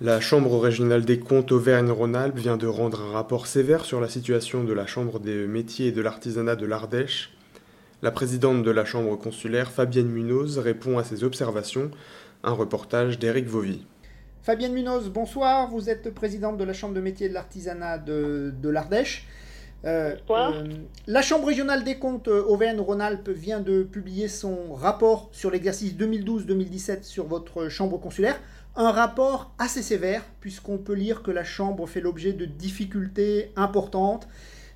La Chambre régionale des comptes Auvergne-Rhône-Alpes vient de rendre un rapport sévère sur la situation de la Chambre des métiers et de l'artisanat de l'Ardèche. La présidente de la Chambre consulaire, Fabienne Munoz, répond à ces observations. Un reportage d'Éric Vauvy. Fabienne Munoz, bonsoir. Vous êtes présidente de la Chambre de métiers et de l'artisanat de, l'Ardèche. Euh, euh, la Chambre régionale des comptes Auvergne-Rhône-Alpes vient de publier son rapport sur l'exercice 2012-2017 sur votre chambre consulaire. Un rapport assez sévère, puisqu'on peut lire que la Chambre fait l'objet de difficultés importantes.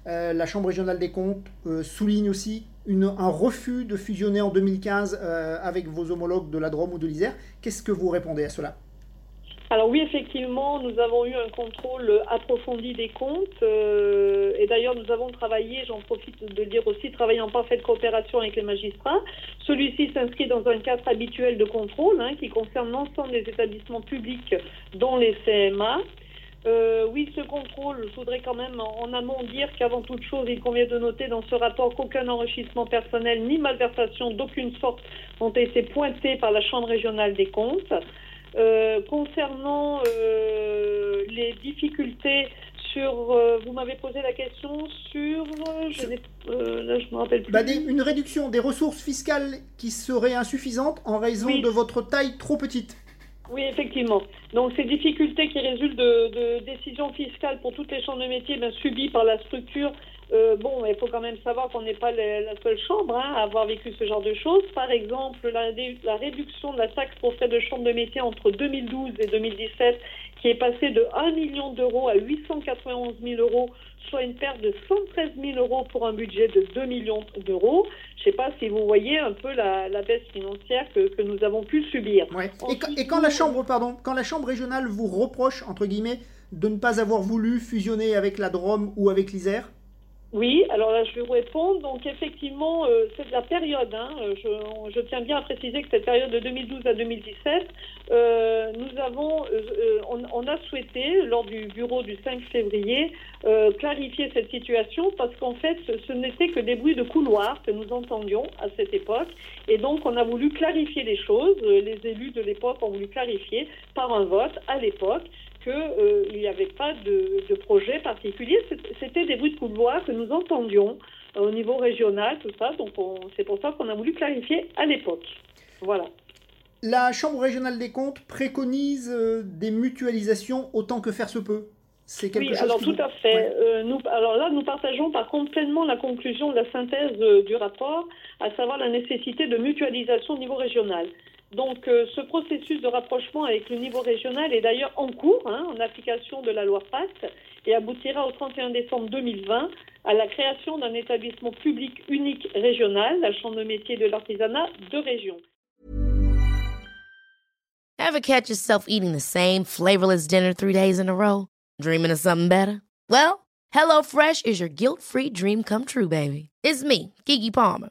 Euh, la Chambre régionale des comptes euh, souligne aussi un refus de fusionner en 2015 euh, avec vos homologues de la Drôme ou de l'Isère. Qu'est-ce que vous répondez à cela? Alors oui, effectivement, nous avons eu un contrôle approfondi des comptes euh, et d'ailleurs nous avons travaillé, j'en profite de dire aussi, travaillé en parfaite coopération avec les magistrats. Celui-ci s'inscrit dans un cadre habituel de contrôle hein, qui concerne l'ensemble des établissements publics dont les CMA. Euh, oui, ce contrôle, je voudrais quand même en amont dire qu'avant toute chose, il convient de noter dans ce rapport qu'aucun enrichissement personnel ni malversation d'aucune sorte ont été pointés par la Chambre régionale des comptes. Euh, concernant euh, les difficultés sur, euh, vous m'avez posé la question sur, je là je me rappelle plus. Bah, une réduction des ressources fiscales qui serait insuffisante en raison de votre taille trop petite. Oui, effectivement. Donc ces difficultés qui résultent de, décisions fiscales pour toutes les chambres de métiers ben, subies par la structure euh, bon, il faut quand même savoir qu'on n'est pas la seule chambre hein, à avoir vécu ce genre de choses. Par exemple, la, la, réduction de la taxe pour frais de chambre de métier entre 2012 et 2017, qui est passée de 1 million d'euros à 891 000 euros, soit une perte de 113 000 euros pour un budget de 2 millions d'euros. Je ne sais pas si vous voyez un peu la, baisse financière que, que, nous avons pu subir. et, quand, et quand la chambre, pardon, quand la chambre régionale vous reproche entre guillemets de ne pas avoir voulu fusionner avec la Drôme ou avec l'Isère? Oui, alors là, je vais vous répondre. Donc, effectivement, euh, c'est de la période. Hein, euh, je, tiens bien à préciser que cette période de 2012 à 2017, euh, nous avons, euh, on, on, a souhaité, lors du bureau du 5 février, clarifier cette situation parce qu'en fait, ce n'était que des bruits de couloir que nous entendions à cette époque. Et donc, on a voulu clarifier les choses. Les élus de l'époque ont voulu clarifier par un vote à l'époque qu'il euh, n'y avait pas de, projet particulier. C'était des bruits de couloir que nous entendions euh, au niveau régional, tout ça. Donc c'est pour ça qu'on a voulu clarifier à l'époque. Voilà. La Chambre régionale des comptes préconise euh, des mutualisations autant que faire se peut. C'est quelque oui, alors tout à fait. nous, alors là, nous partageons par contre pleinement la conclusion de la synthèse du rapport, à savoir la nécessité de mutualisation au niveau régional. Donc euh, ce processus de rapprochement avec le niveau régional est d'ailleurs en cours, hein, en application de la loi PACT, et aboutira au 31 décembre 2020 à la création d'un établissement public unique régional, la Chambre de métier de l'artisanat de région. Ever catch yourself eating the same flavorless dinner three days in a row? Dreaming of something better? Well, HelloFresh is your guilt-free dream come true, baby. It's me, Kiki Palmer.